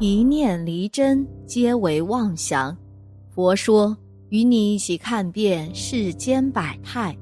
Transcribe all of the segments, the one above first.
一念离真，皆为妄想。佛说，与你一起看遍世间百态。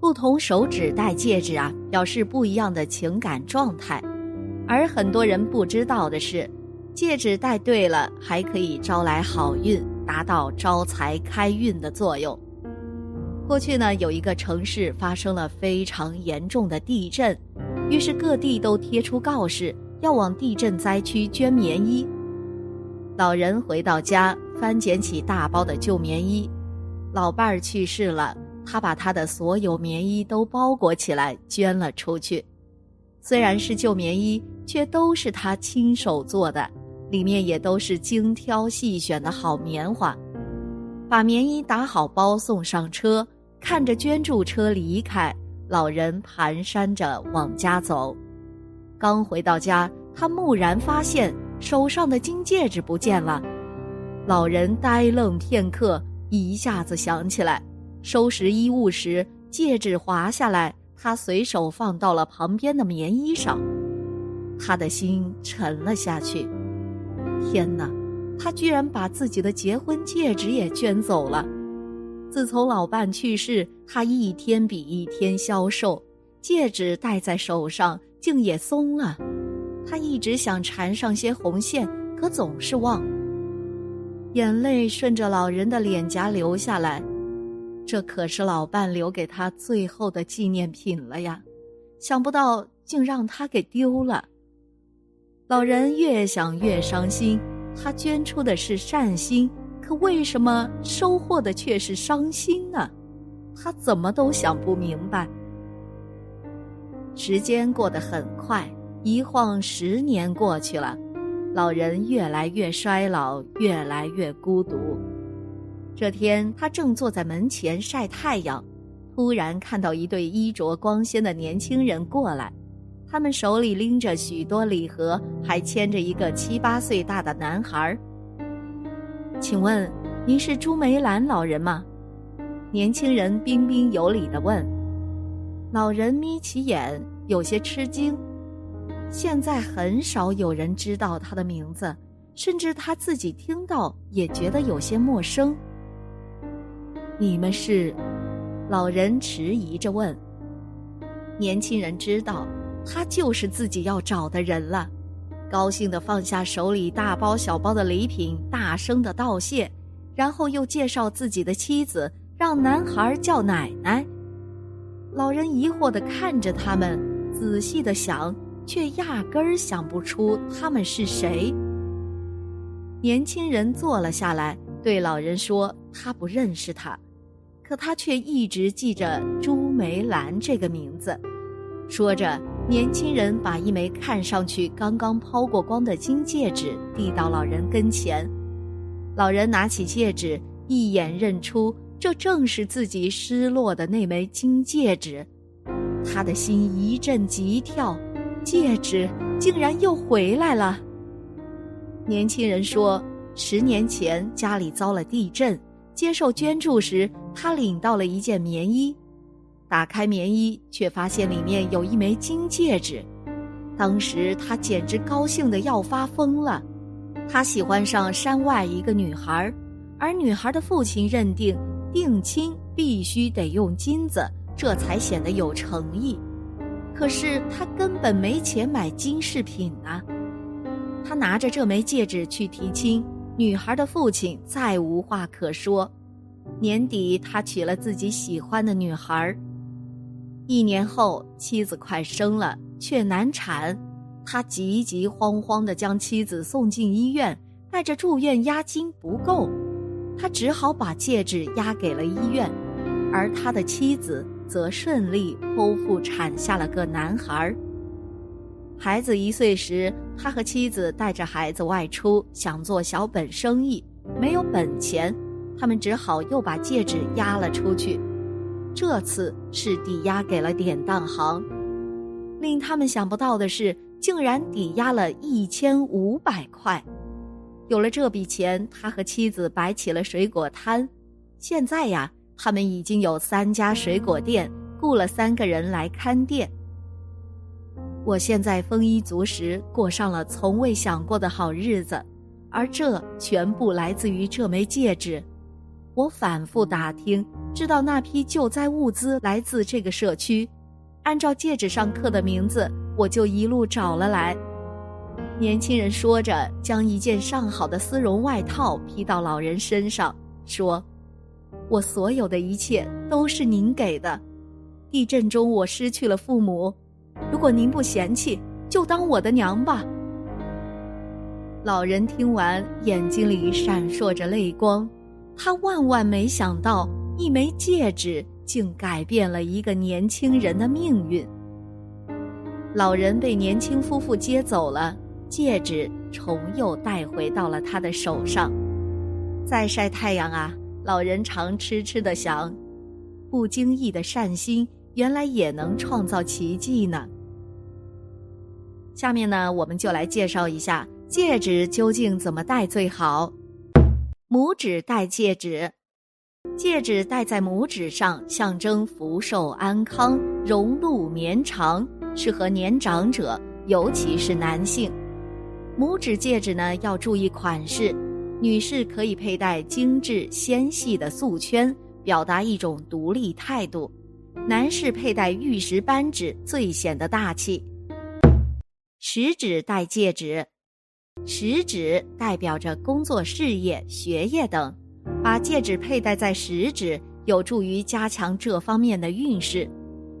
不同手指戴戒指啊，表示不一样的情感状态。而很多人不知道的是，戒指戴对了，还可以招来好运，达到招财开运的作用。过去呢，有一个城市发生了非常严重的地震，于是各地都贴出告示。要往地震灾区捐棉衣。老人回到家，翻捡起大包的旧棉衣。老伴儿去世了，他把他的所有棉衣都包裹起来捐了出去。虽然是旧棉衣，却都是他亲手做的，里面也都是精挑细选的好棉花。把棉衣打好包送上车，看着捐助车离开，老人蹒跚着往家走。刚回到家，他蓦然发现手上的金戒指不见了。老人呆愣片刻，一下子想起来，收拾衣物时戒指滑下来，他随手放到了旁边的棉衣上。他的心沉了下去。天哪，他居然把自己的结婚戒指也捐走了！自从老伴去世，他一天比一天消瘦，戒指戴在手上。竟也松了，他一直想缠上些红线，可总是忘。眼泪顺着老人的脸颊流下来，这可是老伴留给他最后的纪念品了呀！想不到竟让他给丢了。老人越想越伤心，他捐出的是善心，可为什么收获的却是伤心呢？他怎么都想不明白。时间过得很快，一晃十年过去了，老人越来越衰老，越来越孤独。这天，他正坐在门前晒太阳，突然看到一对衣着光鲜的年轻人过来，他们手里拎着许多礼盒，还牵着一个七八岁大的男孩。请问，您是朱梅兰老人吗？年轻人彬彬有礼地问。老人眯起眼，有些吃惊。现在很少有人知道他的名字，甚至他自己听到也觉得有些陌生。你们是？老人迟疑着问。年轻人知道，他就是自己要找的人了，高兴的放下手里大包小包的礼品，大声的道谢，然后又介绍自己的妻子，让男孩叫奶奶。老人疑惑地看着他们，仔细地想，却压根儿想不出他们是谁。年轻人坐了下来，对老人说：“他不认识他，可他却一直记着朱梅兰这个名字。”说着，年轻人把一枚看上去刚刚抛过光的金戒指递到老人跟前。老人拿起戒指，一眼认出。这正是自己失落的那枚金戒指，他的心一阵急跳，戒指竟然又回来了。年轻人说，十年前家里遭了地震，接受捐助时，他领到了一件棉衣，打开棉衣，却发现里面有一枚金戒指，当时他简直高兴的要发疯了。他喜欢上山外一个女孩，而女孩的父亲认定。定亲必须得用金子，这才显得有诚意。可是他根本没钱买金饰品啊！他拿着这枚戒指去提亲，女孩的父亲再无话可说。年底，他娶了自己喜欢的女孩。一年后，妻子快生了，却难产，他急急慌慌地将妻子送进医院，带着住院押金不够。他只好把戒指押给了医院，而他的妻子则顺利剖腹产下了个男孩。孩子一岁时，他和妻子带着孩子外出，想做小本生意，没有本钱，他们只好又把戒指押了出去。这次是抵押给了典当行，令他们想不到的是，竟然抵押了一千五百块。有了这笔钱，他和妻子摆起了水果摊。现在呀，他们已经有三家水果店，雇了三个人来看店。我现在丰衣足食，过上了从未想过的好日子，而这全部来自于这枚戒指。我反复打听，知道那批救灾物资来自这个社区，按照戒指上刻的名字，我就一路找了来。年轻人说着，将一件上好的丝绒外套披到老人身上，说：“我所有的一切都是您给的。地震中我失去了父母。”如果您不嫌弃，就当我的娘吧。老人听完，眼睛里闪烁着泪光。他万万没想到，一枚戒指竟改变了一个年轻人的命运。老人被年轻夫妇接走了，戒指重又带回到了他的手上。在晒太阳啊，老人常痴痴的想：不经意的善心，原来也能创造奇迹呢。下面呢，我们就来介绍一下戒指究竟怎么戴最好。拇指戴戒指，戒指戴在拇指上，象征福寿安康、荣禄绵长，适合年长者，尤其是男性。拇指戒指呢，要注意款式，女士可以佩戴精致纤细的素圈，表达一种独立态度；男士佩戴玉石扳指，最显得大气。食指戴戒指，食指代表着工作、事业、学业等，把戒指佩戴在食指，有助于加强这方面的运势。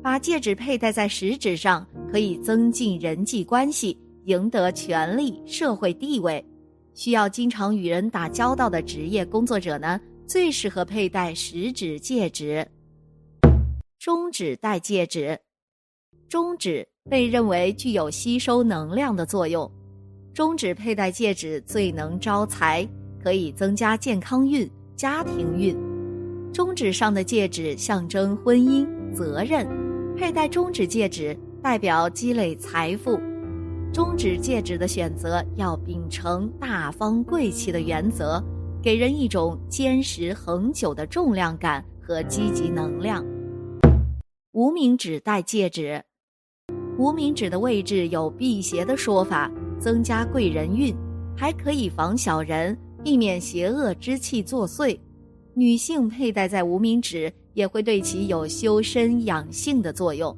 把戒指佩戴在食指上，可以增进人际关系，赢得权力、社会地位。需要经常与人打交道的职业工作者呢，最适合佩戴食指戒指。中指戴戒指，中指。被认为具有吸收能量的作用，中指佩戴戒指最能招财，可以增加健康运、家庭运。中指上的戒指象征婚姻、责任，佩戴中指戒指代表积累财富。中指戒指的选择要秉承大方贵气的原则，给人一种坚实恒久的重量感和积极能量。无名指戴戒指。无名指的位置有辟邪的说法，增加贵人运，还可以防小人，避免邪恶之气作祟。女性佩戴在无名指也会对其有修身养性的作用。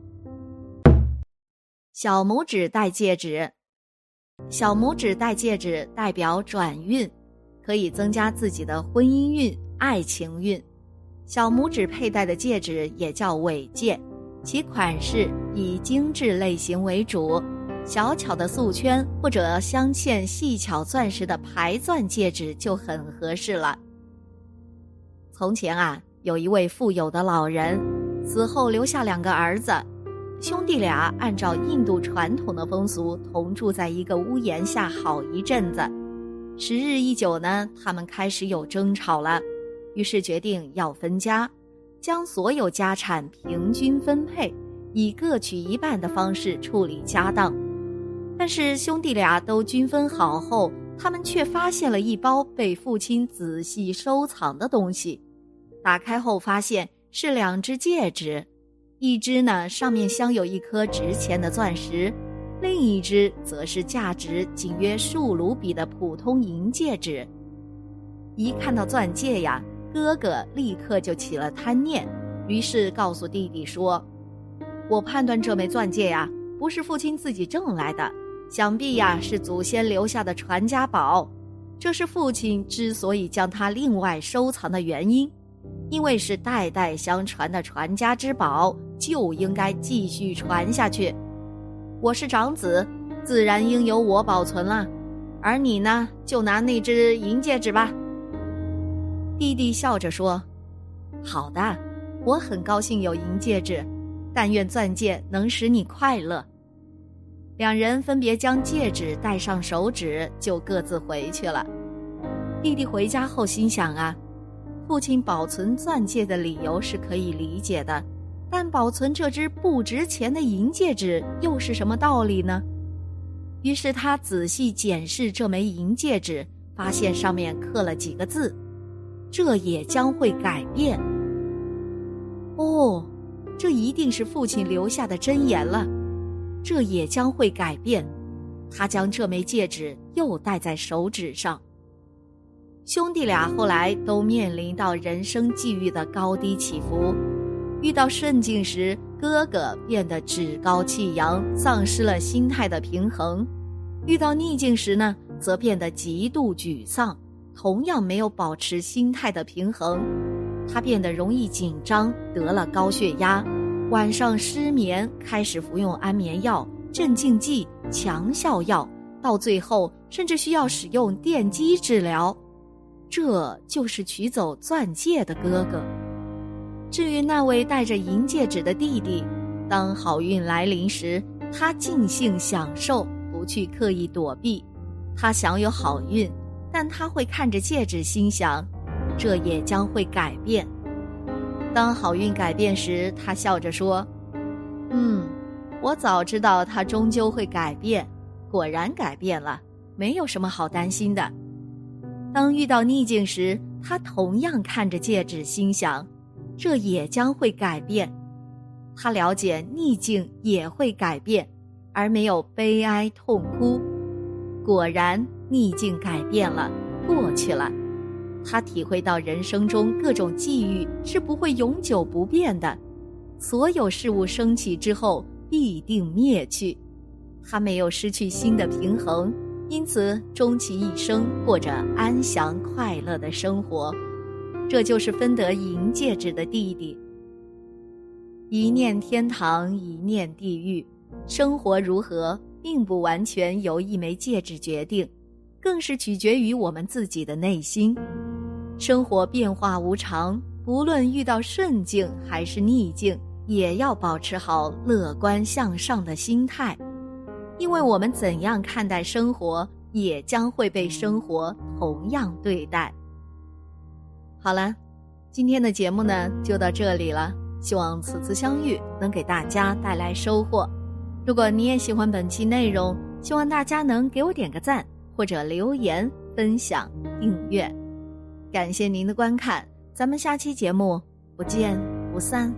小拇指戴戒指，小拇指戴戒指代表转运，可以增加自己的婚姻运、爱情运。小拇指佩戴的戒指也叫尾戒。其款式以精致类型为主，小巧的素圈或者镶嵌细巧钻石的排钻戒指就很合适了。从前啊，有一位富有的老人，死后留下两个儿子，兄弟俩按照印度传统的风俗，同住在一个屋檐下好一阵子。时日一久呢，他们开始有争吵了，于是决定要分家。将所有家产平均分配，以各取一半的方式处理家当。但是兄弟俩都均分好后，他们却发现了一包被父亲仔细收藏的东西。打开后发现是两只戒指，一只呢上面镶有一颗值钱的钻石，另一只则是价值仅约数卢比的普通银戒指。一看到钻戒呀！哥哥立刻就起了贪念，于是告诉弟弟说：“我判断这枚钻戒呀，不是父亲自己挣来的，想必呀是祖先留下的传家宝。这是父亲之所以将它另外收藏的原因，因为是代代相传的传家之宝，就应该继续传下去。我是长子，自然应由我保存了，而你呢，就拿那只银戒指吧。”弟弟笑着说：“好的，我很高兴有银戒指，但愿钻戒能使你快乐。”两人分别将戒指戴上手指，就各自回去了。弟弟回家后心想啊，父亲保存钻戒的理由是可以理解的，但保存这只不值钱的银戒指又是什么道理呢？于是他仔细检视这枚银戒指，发现上面刻了几个字：“这也将会改变。”哦，这一定是父亲留下的箴言了。这也将会改变。他将这枚戒指又戴在手指上。兄弟俩后来都面临到人生际遇的高低起伏。遇到顺境时，哥哥变得趾高气扬，丧失了心态的平衡；遇到逆境时呢，则变得极度沮丧，同样没有保持心态的平衡。他变得容易紧张，得了高血压。晚上失眠，开始服用安眠药、镇静剂、强效药，到最后甚至需要使用电击治疗。这就是取走钻戒的哥哥。至于那位戴着银戒指的弟弟，当好运来临时，他尽兴享受，不去刻意躲避。他享有好运，但他会看着戒指，心想：这也将会改变。当好运改变时，他笑着说：“嗯，我早知道它终究会改变，果然改变了，没有什么好担心的。”当遇到逆境时，他同样看着戒指，心想：“这也将会改变。”他了解逆境也会改变，而没有悲哀痛哭。果然，逆境改变了，过去了。他体会到人生中各种际遇是不会永久不变的，所有事物升起之后必定灭去。他没有失去心的平衡，因此终其一生过着安详快乐的生活。这就是分得银戒指的弟弟。一念天堂，一念地狱。生活如何，并不完全由一枚戒指决定，更是取决于我们自己的内心。生活变化无常，不论遇到顺境还是逆境，也要保持好乐观向上的心态，因为我们怎样看待生活，也将会被生活同样对待。好了，今天的节目呢就到这里了，希望此次相遇能给大家带来收获。如果你也喜欢本期内容，希望大家能给我点个赞，或者留言、分享、订阅。感谢您的观看，咱们下期节目不见不散。